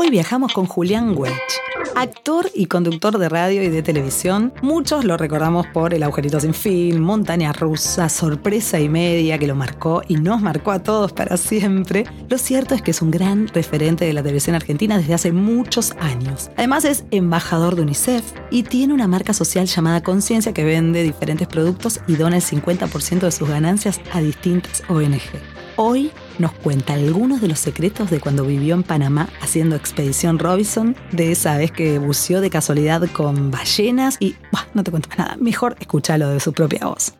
Hoy viajamos con Julián Welch. Actor y conductor de radio y de televisión, muchos lo recordamos por El agujerito sin fin, Montaña rusa, Sorpresa y media que lo marcó y nos marcó a todos para siempre. Lo cierto es que es un gran referente de la televisión argentina desde hace muchos años. Además es embajador de UNICEF y tiene una marca social llamada Conciencia que vende diferentes productos y dona el 50% de sus ganancias a distintas ONG. Hoy nos cuenta algunos de los secretos de cuando vivió en Panamá haciendo Expedición Robinson, de esa vez que buceó de casualidad con ballenas y no te cuento nada, mejor escúchalo de su propia voz.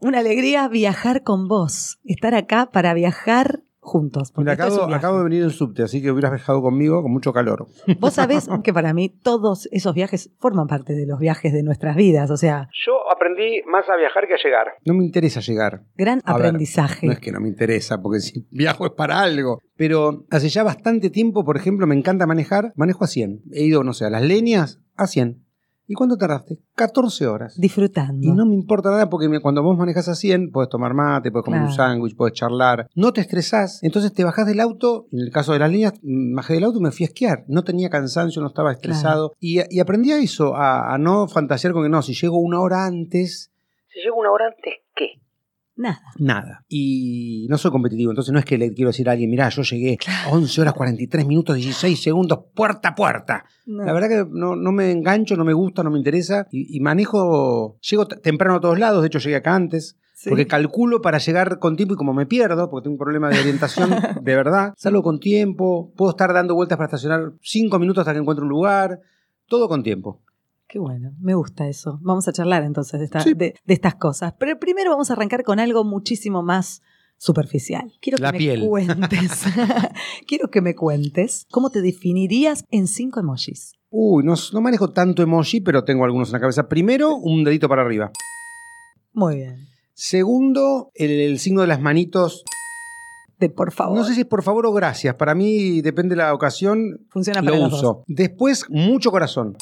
Una alegría viajar con vos, estar acá para viajar juntos. acabo, de venir en subte, así que hubieras viajado conmigo con mucho calor. Vos sabés que para mí todos esos viajes forman parte de los viajes de nuestras vidas, o sea... Yo aprendí más a viajar que a llegar. No me interesa llegar. Gran aprendizaje. no es que no me interesa, porque si viajo es para algo. Pero hace ya bastante tiempo, por ejemplo, me encanta manejar, manejo a 100. He ido, no sé, a las leñas a 100. ¿Y cuánto tardaste? 14 horas. Disfrutando. Y no me importa nada porque cuando vos manejas a 100, puedes tomar mate, puedes comer un sándwich, puedes charlar. No te estresás. Entonces te bajás del auto. En el caso de las líneas, bajé del auto y me fui a esquiar. No tenía cansancio, no estaba estresado. Y, aprendí a eso, a, a no fantasear con que no, si llego una hora antes. Si llego una hora antes, ¿qué? Nada. Nada. Y no soy competitivo, entonces no es que le quiero decir a alguien, mirá, yo llegué 11 horas 43 minutos 16 segundos, puerta a puerta. La verdad que no, me engancho, no me gusta, no me interesa. Y, manejo, llego temprano a todos lados, de hecho llegué acá antes. Porque calculo para llegar con tiempo y como me pierdo, porque tengo un problema de orientación de verdad, salgo con tiempo, puedo estar dando vueltas para estacionar 5 minutos hasta que encuentre un lugar, todo con tiempo. Qué bueno, me gusta eso. Vamos a charlar entonces de, estas cosas. Pero primero vamos a arrancar con algo muchísimo más superficial. Quiero que me cuentes. quiero que me cuentes cómo te definirías en cinco emojis. Uy, no, manejo tanto emoji, pero tengo algunos en la cabeza. Primero, un dedito para arriba. Muy bien. Segundo, el, signo de las manitos. De por favor. No sé si es por favor o gracias. Para mí, depende de la ocasión. Funciona para lo uso. Dos. Después, mucho corazón.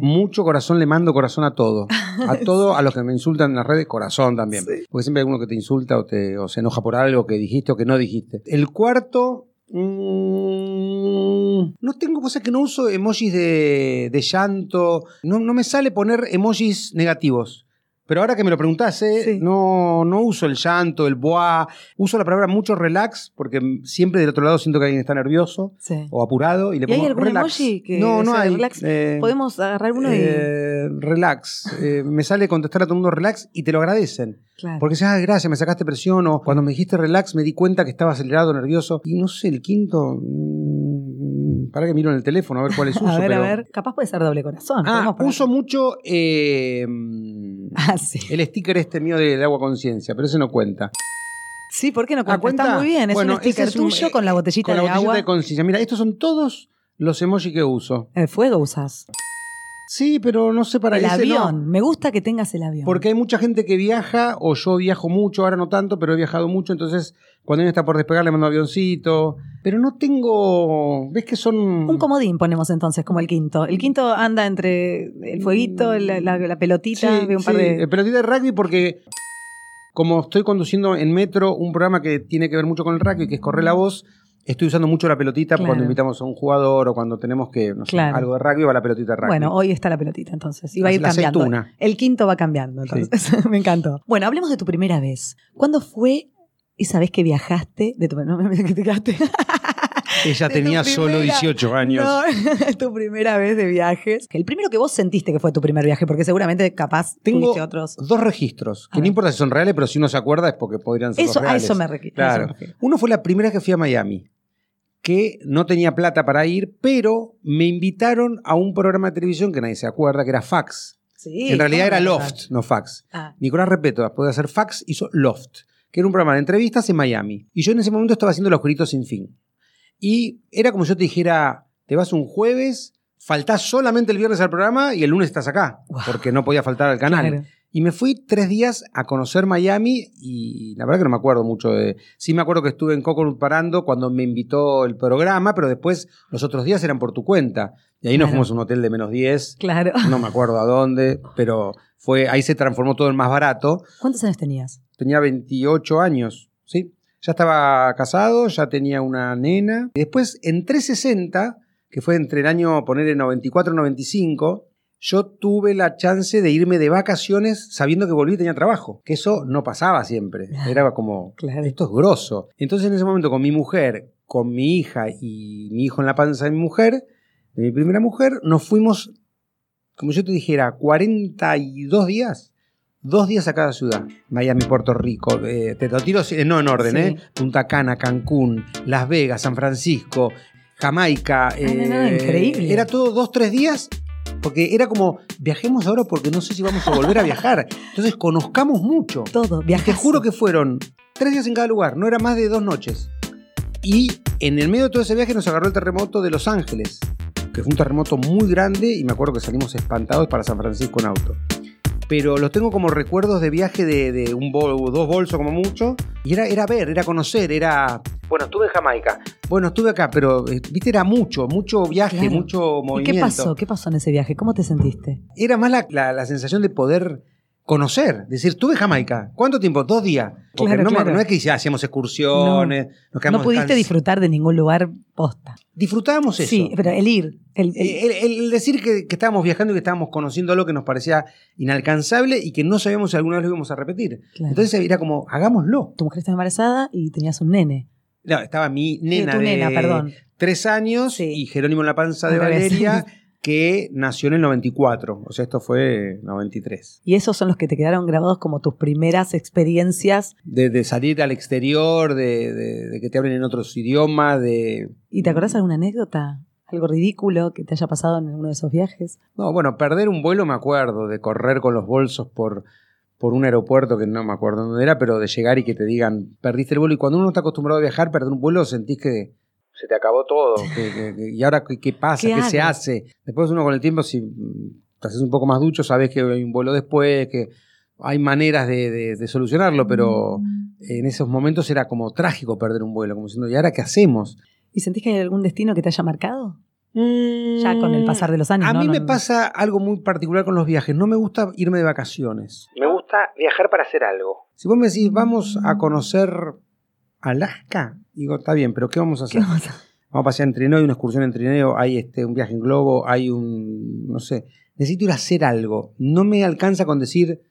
Mucho corazón le mando corazón a todo. A todo, a los que me insultan en las redes, corazón también. Porque siempre hay uno que te insulta o, te, o se enoja por algo que dijiste o que no dijiste. El cuarto, mm, no tengo cosas que no uso emojis de, de llanto. No, no, me sale poner emojis negativos. Pero ahora que me lo preguntase, no, no uso el llanto, el boa, uso la palabra mucho relax, porque siempre del otro lado siento que alguien está nervioso o apurado y le pongo hay algún relax. emoji que no, no hay. Relax? Eh, Podemos agarrar uno y. Eh, relax. Eh, me sale contestar a todo el mundo relax y te lo agradecen. Porque dices, ah, gracias, me sacaste presión. O cuando me dijiste relax, me di cuenta que estaba acelerado, nervioso. Y no sé, el quinto. Para que miro en el teléfono a ver cuál es uso. a ver, a ver. Capaz puede ser doble corazón. Ah, uso mucho. Ah, el sticker este mío de, agua conciencia, pero ese no cuenta. Sí, ¿por qué no cuenta? Está muy bien, es un sticker tuyo con la botellita con de la botellita agua. de conciencia. Mira, estos son todos los emojis que uso. ¿El fuego usas? Sí, pero no sé para el avión. Me gusta que tengas el avión. Porque hay mucha gente que viaja, o yo viajo mucho, ahora no tanto, pero he viajado mucho, entonces cuando alguien está por despegar le mando avioncito. Pero no tengo. ¿Ves que son.? Un comodín ponemos entonces, como el quinto. El quinto anda entre el fueguito, la, pelotita, un par de. El pelotita de rugby, porque como estoy conduciendo en metro un programa que tiene que ver mucho con el rugby, que es Correr la Voz Estoy usando mucho la pelotita cuando invitamos a un jugador o cuando tenemos que, no sé, algo de rugby, va la pelotita de rugby. Bueno, hoy está la pelotita entonces. Y va a ir cambiando. El quinto va cambiando, entonces. Me encantó. Bueno, hablemos de tu primera vez. ¿Cuándo fue esa vez que viajaste? De tu, no me que te quedaste. Ella tenía solo 18 años. No, tu primera vez de viajes. El primero que vos sentiste que fue tu primer viaje, porque seguramente capaz Tengo otros. dos registros, que no importa si son reales, pero si uno se acuerda es porque podrían ser eso, reales. A eso me refiero. Claro. Uno fue la primera que fui a Miami que no tenía plata para ir, pero me invitaron a un programa de televisión que nadie se acuerda, que era Fax. Sí, en realidad era Loft, no Fax. Ah. Nicolás Repeto, después de hacer Fax, hizo Loft, que era un programa de entrevistas en Miami. Y yo en ese momento estaba haciendo Los Juritos Sin Fin. Y era como yo te dijera, te vas un jueves, faltás solamente el viernes al programa y el lunes estás acá, porque no podía faltar al canal. Y me fui tres días a conocer Miami y la verdad que no me acuerdo mucho de... Sí me acuerdo que estuve en Coconut parando cuando me invitó el programa, pero después los otros días eran por tu cuenta. Y ahí nos fuimos a un hotel de menos 10. Claro. No me acuerdo a dónde, pero fue ahí se transformó todo en más barato. ¿Cuántos años tenías? Tenía 28 años, ¿sí? Ya estaba casado, ya tenía una nena. Y después, en 360, que fue entre el año, poner el 94 y 95, yo tuve la chance de irme de vacaciones sabiendo que volví y tenía trabajo. Que eso no pasaba siempre. Era como, esto es grosso. Entonces en ese momento con mi mujer, con mi hija y mi hijo en la panza de mi mujer, de mi primera mujer, nos fuimos, como yo te dijera, 42 días. Dos días a cada ciudad. Miami, Puerto Rico. Eh, te lo tiro no en orden, ¿eh? Punta Cana, Cancún, Las Vegas, San Francisco, Jamaica. Ah, eh, increíble. Era todo dos, tres días porque era como, viajemos ahora porque no sé si vamos a volver a viajar. Entonces conozcamos mucho. Todo, viajes. Te juro que fueron tres días en cada lugar, no era más de dos noches. Y en el medio de todo ese viaje nos agarró el terremoto de Los Ángeles, que fue un terremoto muy grande y me acuerdo que salimos espantados para San Francisco en auto pero los tengo como recuerdos de viaje de, un bol, dos bolsos como mucho. Y era, era ver, era conocer, era... Bueno, estuve en Jamaica. Bueno, estuve acá, pero, eh, viste, era mucho, mucho viaje, mucho movimiento. ¿Y qué pasó? ¿Qué pasó en ese viaje? ¿Cómo te sentiste? Era más la, sensación de poder conocer, decir, estuve en Jamaica. ¿Cuánto tiempo? Dos días. Porque no, no, es que hacíamos excursiones. No, no pudiste disfrutar de ningún lugar posta. Disfrutábamos eso. Sí, pero el ir. El, el... decir que, estábamos viajando y que estábamos conociendo algo que nos parecía inalcanzable y que no sabíamos si alguna vez lo íbamos a repetir. Entonces era como, hagámoslo. Tu mujer estaba embarazada y tenías un nene. No, estaba mi nena, de perdón. tres años y Jerónimo en la panza de Valeria. que nació en el 94, o sea, esto fue 93. ¿Y esos son los que te quedaron grabados como tus primeras experiencias? De, salir al exterior, de, que te hablen en otros idiomas, de... ¿Y te acordás de alguna anécdota? ¿Algo ridículo que te haya pasado en uno de esos viajes? No, bueno, perder un vuelo me acuerdo, de correr con los bolsos por, por un aeropuerto que no me acuerdo dónde era, pero de llegar y que te digan, perdiste el vuelo. Y cuando uno está acostumbrado a viajar, perder un vuelo, sentís que se te acabó todo. ¿Y ahora qué, pasa? ¿Qué, se hace? Después uno con el tiempo, si te haces un poco más ducho, sabes que hay un vuelo después, que hay maneras de, solucionarlo, pero mm. en esos momentos era como trágico perder un vuelo, como diciendo, ¿y ahora qué hacemos? ¿Y sentís que hay algún destino que te haya marcado? ya con el pasar de los años. A mí me pasa algo muy particular con los viajes. No me gusta irme de vacaciones. Me gusta viajar para hacer algo. Si vos me decís, vamos a conocer Alaska, digo, está bien, pero ¿qué vamos a hacer? Vamos a... pasear en trineo, hay una excursión en trineo, hay este, un viaje en globo, hay un, no sé, necesito ir a hacer algo. No me alcanza con decir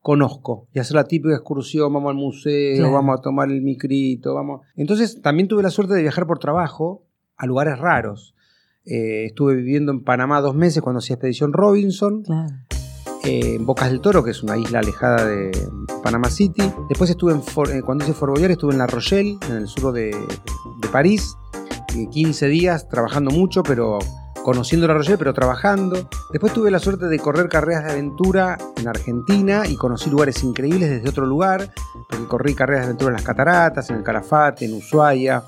conozco y hacer la típica excursión, vamos al museo, vamos a tomar el micrito, vamos. Entonces también tuve la suerte de viajar por trabajo a lugares raros. Eh, estuve viviendo en Panamá dos meses cuando hacía Expedición Robinson. Claro en Bocas del Toro, que es una isla alejada de Panama City. Después estuve en, eh, cuando hice Fort estuve en La Rochelle, en el sur de, París. 15 eh, días trabajando mucho, pero conociendo La Rochelle, pero trabajando. Después tuve la suerte de correr carreras de aventura en Argentina y conocí lugares increíbles desde otro lugar, porque corrí carreras de aventura en las Cataratas, en el Calafate, en Ushuaia,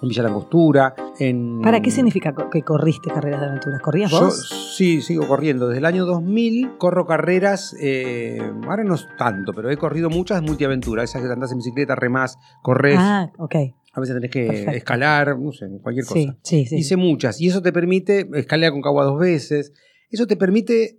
en Villa Langostura. En... ¿Para qué significa que corriste carreras de aventuras? ¿Corrías vos? Yo, sí, sigo corriendo. Desde el año 2000 corro carreras, eh, ahora no es tanto, pero he corrido muchas multiaventuras. Esas que andás en bicicleta, remás, corres. Ah, ok. A veces tenés que escalar, no sé, cualquier cosa. Sí, sí, Hice muchas. Y eso te permite, escalar con Cagua dos veces, eso te permite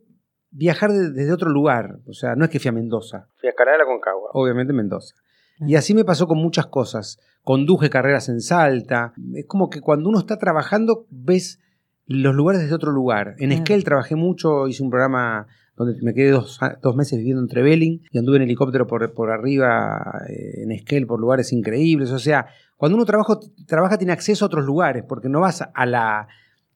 viajar desde otro lugar. O sea, no es que fui a Mendoza. Fui a escalar a Concagua. Obviamente Mendoza. Y así me pasó con muchas cosas. Conduje carreras en Salta. Es como que cuando uno está trabajando ves los lugares desde otro lugar. En Esquel trabajé mucho, hice un programa donde me quedé dos, meses viviendo en Trevelin y anduve en helicóptero por, por arriba eh, en Esquel por lugares increíbles. O sea, cuando uno trabaja, trabaja tiene acceso a otros lugares porque no vas a la,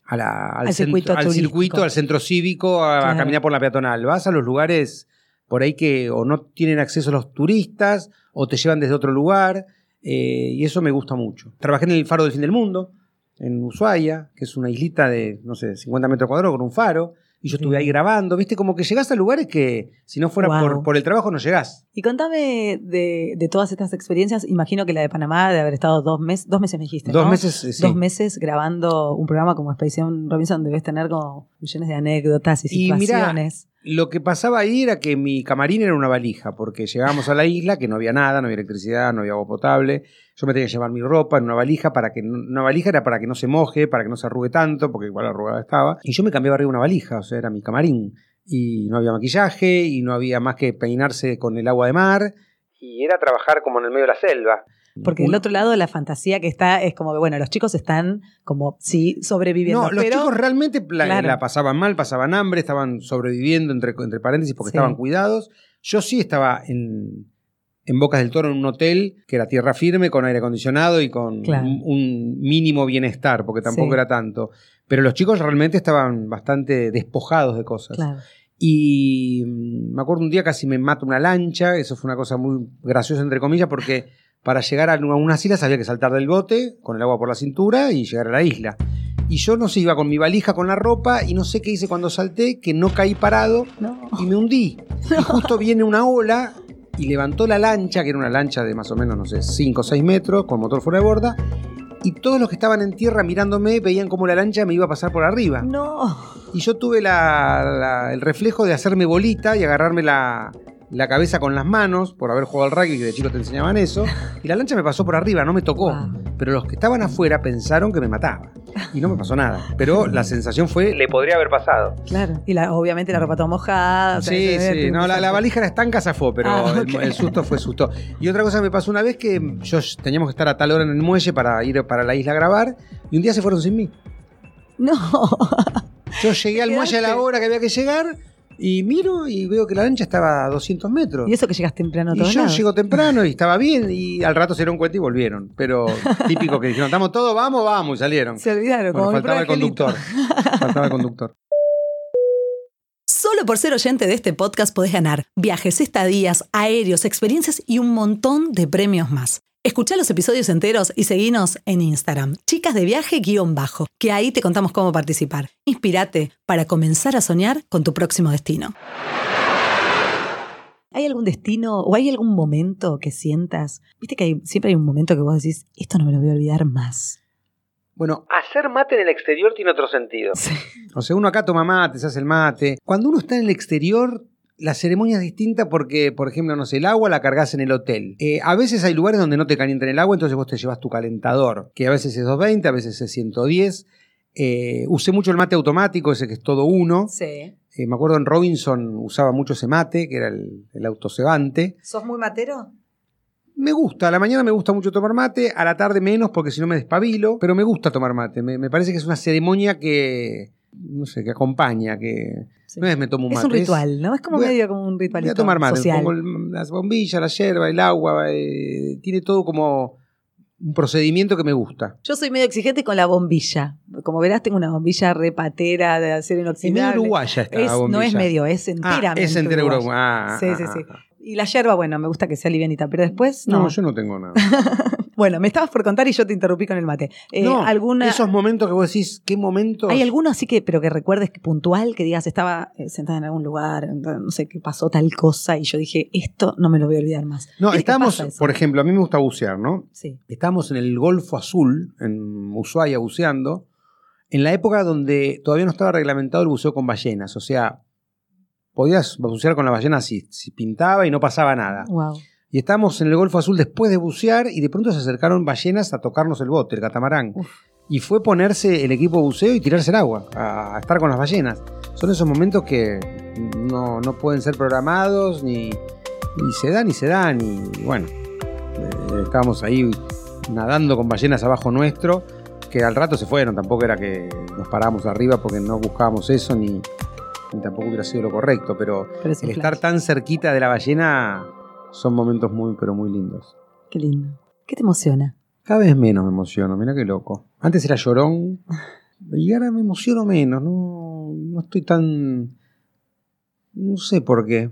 al, circuito, al, circuito, al centro cívico, a, caminar por la peatonal. Vas a los lugares por ahí que o no tienen acceso los turistas o te llevan desde otro lugar. Eh, y eso me gusta mucho. Trabajé en el Faro del Fin del Mundo, en Ushuaia, que es una islita de, no sé, 50 metros cuadrados con un faro. Y yo estuve ahí grabando, viste, como que llegás a lugares que si no fuera por, el trabajo no llegás. Y contame de, todas estas experiencias, imagino que la de Panamá de haber estado dos meses, dos meses me dijiste. Dos meses, sí. Dos meses grabando un programa como Expedición Robinson, debes tener como millones de anécdotas y situaciones. Lo que pasaba ahí era que mi camarín era una valija, porque llegábamos a la isla, que no había nada, no había electricidad, no había agua potable. Yo me tenía que llevar mi ropa en una valija para que una valija era para que no se moje, para que no se arrugue tanto, porque igual arrugada estaba. Y yo me cambiaba arriba una valija, o sea, era mi camarín. Y no había maquillaje, y no había más que peinarse con el agua de mar. Y era trabajar como en el medio de la selva. Porque el otro lado, la fantasía que está es como que, bueno, los chicos están como, sí, sobreviviendo. No, los chicos realmente la, pasaban mal, pasaban hambre, estaban sobreviviendo, entre, entre paréntesis, porque estaban cuidados. Yo sí estaba en, en Bocas del Toro en un hotel que era tierra firme, con aire acondicionado y con un, mínimo bienestar, porque tampoco era tanto. Pero los chicos realmente estaban bastante despojados de cosas. Y mm, me acuerdo un día casi me mato una lancha, eso fue una cosa muy graciosa entre comillas, porque para llegar a unas islas había que saltar del bote con el agua por la cintura y llegar a la isla. Y yo no sé, iba con mi valija con la ropa y no sé qué hice cuando salté, que no caí parado y me hundí. Y justo viene una ola y levantó la lancha, que era una lancha de más o menos, no sé, 5 o 6 metros, con motor fuera de borda, y todos los que estaban en tierra mirándome veían como la lancha me iba a pasar por arriba. No. Y yo tuve el reflejo de hacerme bolita y agarrarme la, la cabeza con las manos, por haber jugado al rugby, que de chico te enseñaban eso, y la lancha me pasó por arriba, no me tocó. Pero los que estaban afuera pensaron que me mataba. Y no me pasó nada. Pero la sensación fue, le podría haber pasado. Claro. Y obviamente la ropa toda mojada. sí, sí. No, la, valija era estanca, zafó, pero ah, el, susto fue susto. Y otra cosa me pasó una vez que yo teníamos que estar a tal hora en el muelle para ir para la isla a grabar, y un día se fueron sin mí. No. Yo llegué al muelle a la hora que había que llegar y miro y veo que la lancha estaba a 200 metros. Y eso que llegas temprano todo. Y yo llego temprano y estaba bien y al rato se dieron cuenta y volvieron. Pero típico que dijeron, estamos todos, vamos, vamos, y salieron. Se olvidaron. como faltaba el conductor. faltaba el conductor. Solo por ser oyente de este podcast podés ganar viajes, estadías, aéreos, experiencias y un montón de premios más. Escucha los episodios enteros y seguinos en Instagram, chicas de viaje-bajo, que ahí te contamos cómo participar. Inspírate para comenzar a soñar con tu próximo destino. ¿Hay algún destino o hay algún momento que sientas? Viste que siempre hay un momento que vos decís, esto no me lo voy a olvidar más. Bueno, hacer mate en el exterior tiene otro sentido. O sea, uno acá toma mate, se hace el mate. Cuando uno está en el exterior, la ceremonia es distinta porque, por ejemplo, no sé, el agua la cargas en el hotel. Eh, a veces hay lugares donde no te calientan el agua, entonces vos te llevas tu calentador, que a veces es 220, a veces es 110. Eh, usé mucho el mate automático, ese que es todo uno. Sí. Eh, me acuerdo en Robinson usaba mucho ese mate, que era el, el autocebante. ¿Sos muy matero? Me gusta, a la mañana me gusta mucho tomar mate, a la tarde menos porque si no me despabilo, pero me gusta tomar mate. me parece que es una ceremonia que, no sé, que acompaña, que no es me tomo un mate. Es un ritual, ¿no? Es como medio como un ritual. Voy a tomar mate, pongo las bombillas, la hierba, el agua, eh, tiene todo como un procedimiento que me gusta. Yo soy medio exigente con la bombilla. Como verás, tengo una bombilla repatera de acero inoxidable. Es medio uruguaya esta bombilla. No es medio, es enteramente ah, es entera uruguaya. sí, sí, sí. Y la hierba, bueno, me gusta que sea livianita, pero después no. No, yo no tengo nada. Bueno, me estabas por contar y yo te interrumpí con el mate. Eh, no, alguna... esos momentos que vos decís, ¿qué momentos? ¿Hay alguno así que, pero que recuerdes puntual, que digas, estaba eh, sentada en algún lugar, no sé, que pasó tal cosa y yo dije, esto no me lo voy a olvidar más? No, estamos, por ejemplo, a mí me gusta bucear, ¿no? Sí. Estamos en el Golfo Azul, en Ushuaia, buceando, en la época donde todavía no estaba reglamentado el buceo con ballenas, o sea, podías bucear con la ballena si, si pintaba y no pasaba nada. Wow. Y estábamos en el Golfo Azul después de bucear y de pronto se acercaron ballenas a tocarnos el bote, el catamarán. Y fue ponerse el equipo de buceo y tirarse el agua, a, estar con las ballenas. Son esos momentos que no, pueden ser programados, ni, se dan, ni se dan. Y, bueno, eh, estábamos ahí nadando con ballenas abajo nuestro, que al rato se fueron. Tampoco era que nos paramos arriba porque no buscábamos eso, ni, tampoco hubiera sido lo correcto. Pero, el estar tan cerquita de la ballena son momentos muy, pero muy lindos. Qué lindo. ¿Qué te emociona? Cada vez menos me emociono, mira qué loco. Antes era llorón y ahora me emociono menos, no, no estoy tan... No sé por qué.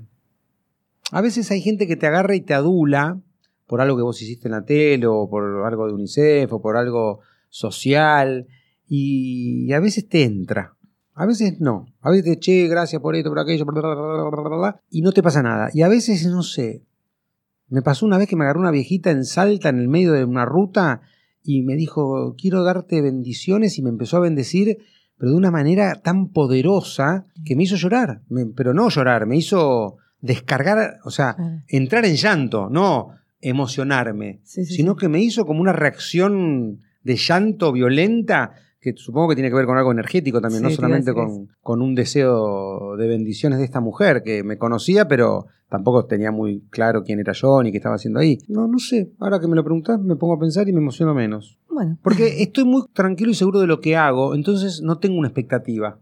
A veces hay gente que te agarra y te adula por algo que vos hiciste en la tele o por algo de UNICEF o por algo social y a veces te entra. A veces no. A veces te che, gracias por esto, por aquello, y no te pasa nada. Y a veces, no sé, me pasó una vez que me agarró una viejita en Salta en el medio de una ruta y me dijo, quiero darte bendiciones y me empezó a bendecir, pero de una manera tan poderosa que me hizo llorar. pero no llorar, me hizo descargar, o sea, entrar en llanto, no emocionarme, sino que me hizo como una reacción de llanto violenta que supongo que tiene que ver con algo energético también, no solamente con, con, un deseo de bendiciones de esta mujer que me conocía, pero tampoco tenía muy claro quién era yo ni qué estaba haciendo ahí. No, no sé, ahora que me lo preguntás me pongo a pensar y me emociono menos. Bueno. Porque estoy muy tranquilo y seguro de lo que hago, entonces no tengo una expectativa.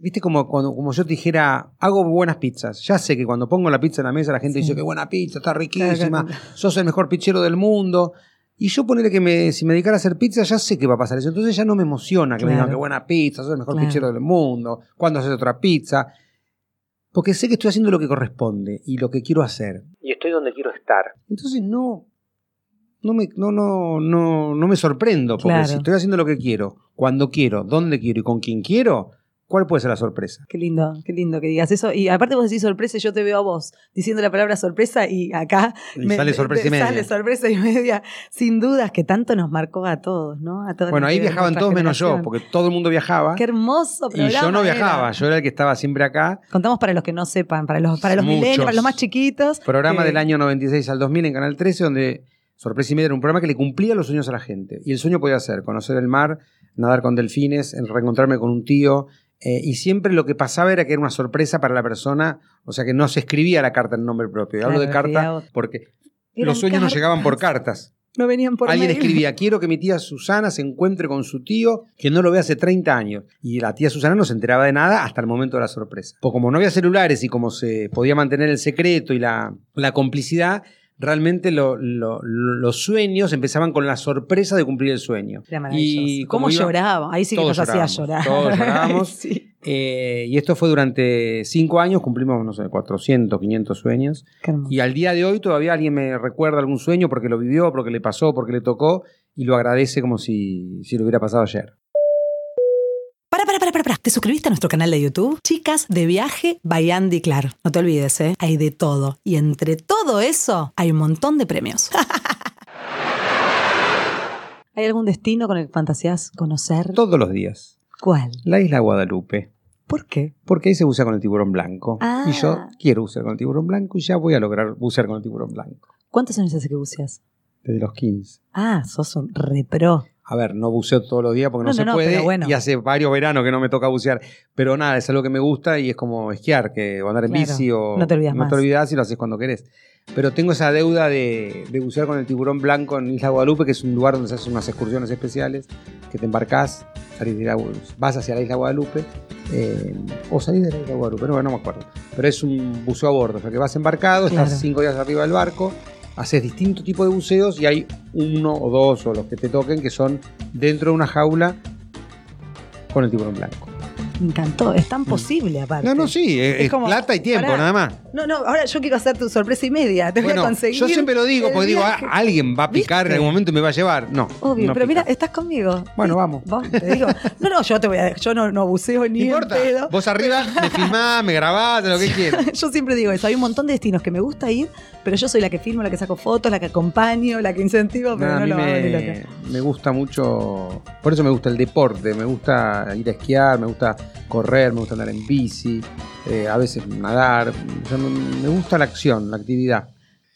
Viste como, cuando, como yo te dijera, hago buenas pizzas. Ya sé que cuando pongo la pizza en la mesa la gente dice que buena pizza, está riquísima, sos el mejor pichero del mundo. Y yo ponerle que me, si me dedicara a hacer pizza, ya sé que va a pasar eso. Entonces ya no me emociona que me digan que buena pizza, sos el mejor pichero del mundo, cuándo haces otra pizza. Porque sé que estoy haciendo lo que corresponde y lo que quiero hacer. Y estoy donde quiero estar. Entonces no, no me, no, no, no, no me sorprendo, porque si estoy haciendo lo que quiero, cuando quiero, dónde quiero y con quién quiero, ¿Cuál puede ser la sorpresa? Qué lindo, qué lindo que digas eso. Y aparte vos decís sorpresa, yo te veo a vos diciendo la palabra sorpresa y acá me, sale sorpresa y media. Sale sorpresa y media, sin dudas, que tanto nos marcó a todos, ¿no? A bueno, ahí viajaban todos menos yo, porque todo el mundo viajaba. Qué hermoso programa. Y yo no viajaba, yo era el que estaba siempre acá. Contamos para los que no sepan, para los, para los milenios, para los más chiquitos. Programa del año 96 al 2000 en Canal 13, donde Sorpresa y media era un programa que le cumplía los sueños a la gente. Y el sueño podía ser conocer el mar, nadar con delfines, reencontrarme con un tío, eh, y siempre lo que pasaba era que era una sorpresa para la persona, o sea que no se escribía la carta en nombre propio. Hablo de carta porque los sueños no llegaban por cartas. No venían por Alguien escribía, quiero que mi tía Susana se encuentre con su tío que no lo ve hace 30 años. Y la tía Susana no se enteraba de nada hasta el momento de la sorpresa. Pues como no había celulares y como se podía mantener el secreto y la, la complicidad, realmente los sueños empezaban con la sorpresa de cumplir el sueño. y ¿Cómo lloraba? Ahí sí que nos hacía llorar. Todos llorábamos. Eh, y esto fue durante cinco años, cumplimos, no sé, 400, 500 sueños. Y al día de hoy todavía alguien me recuerda algún sueño porque lo vivió, porque le pasó, porque le tocó y lo agradece como si, si lo hubiera pasado ayer. ¿Te suscribiste a nuestro canal de YouTube? Chicas de viaje by Andy Clark. No te olvides, ¿eh? Hay de todo. Y entre todo eso, hay un montón de premios. ¿Hay algún destino con el que fantasías conocer? Todos los días. ¿Cuál? La isla Guadalupe. ¿Por qué? Porque ahí se bucea con el tiburón blanco. Y yo ah. quiero bucear con el tiburón blanco y ya voy a lograr bucear con el tiburón blanco. ¿Cuántos años hace que buceas? Desde los 15. Ah, sos un repro. A ver, no buceo todos los días porque no, se puede. Y hace varios veranos que no me toca bucear. Pero nada, es algo que me gusta y es como esquiar, que o andar en bici o. No te olvidas No te olvidas y lo haces cuando querés. Pero tengo esa deuda de, bucear con el tiburón blanco en Isla Guadalupe, que es un lugar donde se hacen unas excursiones especiales, que te embarcás, salís de vas hacia la Isla Guadalupe, eh, o salís de la Isla Guadalupe, no, no me acuerdo. Pero es un buceo a bordo, o sea que vas embarcado, estás cinco días arriba del barco haces distintos tipos de buceos y hay uno o dos o los que te toquen que son dentro de una jaula con el tiburón blanco. Me encantó, es tan mm. posible aparte. No, no, sí, es, plata y tiempo, nada más. No, no, ahora yo quiero hacer tu sorpresa y media, te voy a conseguir. Yo siempre lo digo, porque digo, ah, alguien va a picar en algún momento y me va a llevar. No. Obvio, pero mira, estás conmigo. Bueno, vamos. te digo, no, no, yo te voy a yo no, no buceo ni en pedo. Vos arriba me filmás, me grabás, lo que quieras. yo siempre digo eso, hay un montón de destinos que me gusta ir, pero yo soy la que filmo, la que saco fotos, la que acompaño, la que incentivo, pero no, lo me, me gusta mucho, por eso me gusta el deporte, me gusta ir a esquiar, me gusta correr, me gusta andar en bici, eh, a veces nadar. me, gusta la acción, la actividad.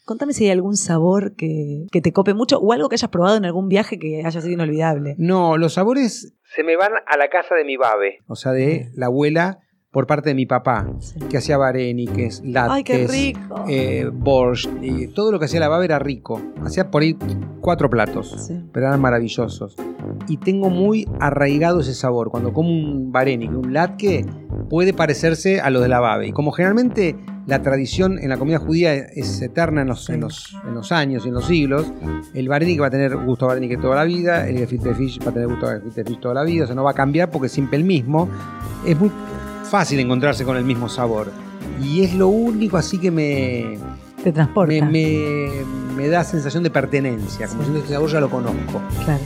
Contame si hay algún sabor que, te cope mucho o algo que hayas probado en algún viaje que haya sido inolvidable. No, los sabores... Se me van a la casa de mi babe. O sea, de la abuela por parte de mi papá, que hacía vareniques, lattes, eh, borscht, y todo lo que hacía la baba era rico. Hacía por ahí cuatro platos, pero eran maravillosos. Y tengo muy arraigado ese sabor. Cuando como un varenique, un latke, puede parecerse a lo de la babe. Y como generalmente la tradición en la comida judía es eterna en los, en los, en los años y en los siglos, el varenique va a tener gusto a varenique toda la vida, el gefilte fish va a tener gusto a gefilte fish toda la vida, o sea, no va a cambiar porque es siempre el mismo. Es muy fácil encontrarse con el mismo sabor. Y es lo único así que me. Te transporta. Me, da sensación de pertenencia, como si este sabor ya lo conozco. Claro.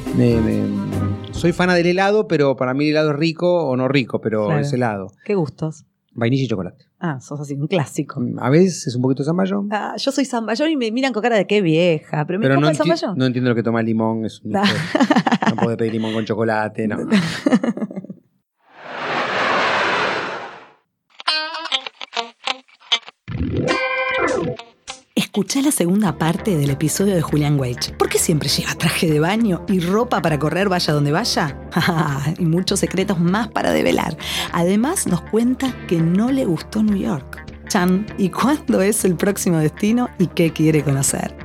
soy fana del helado, pero para mí el helado es rico o no rico, pero es helado. ¿Qué gustos? Vainilla y chocolate. Ah, sos así, un clásico. Mm, a veces es un poquito zamballón. Ah, yo soy zamballón y me miran con cara de qué vieja, pero me pero no el zamballón. No entiendo lo que toma el limón, es un no puede pedir limón con chocolate, no. Escuchá la segunda parte del episodio de Julian Weich. ¿Por qué siempre lleva traje de baño y ropa para correr vaya donde vaya? y muchos secretos más para develar. Además nos cuenta que no le gustó New York. Chan, ¿y cuándo es el próximo destino y qué quiere conocer?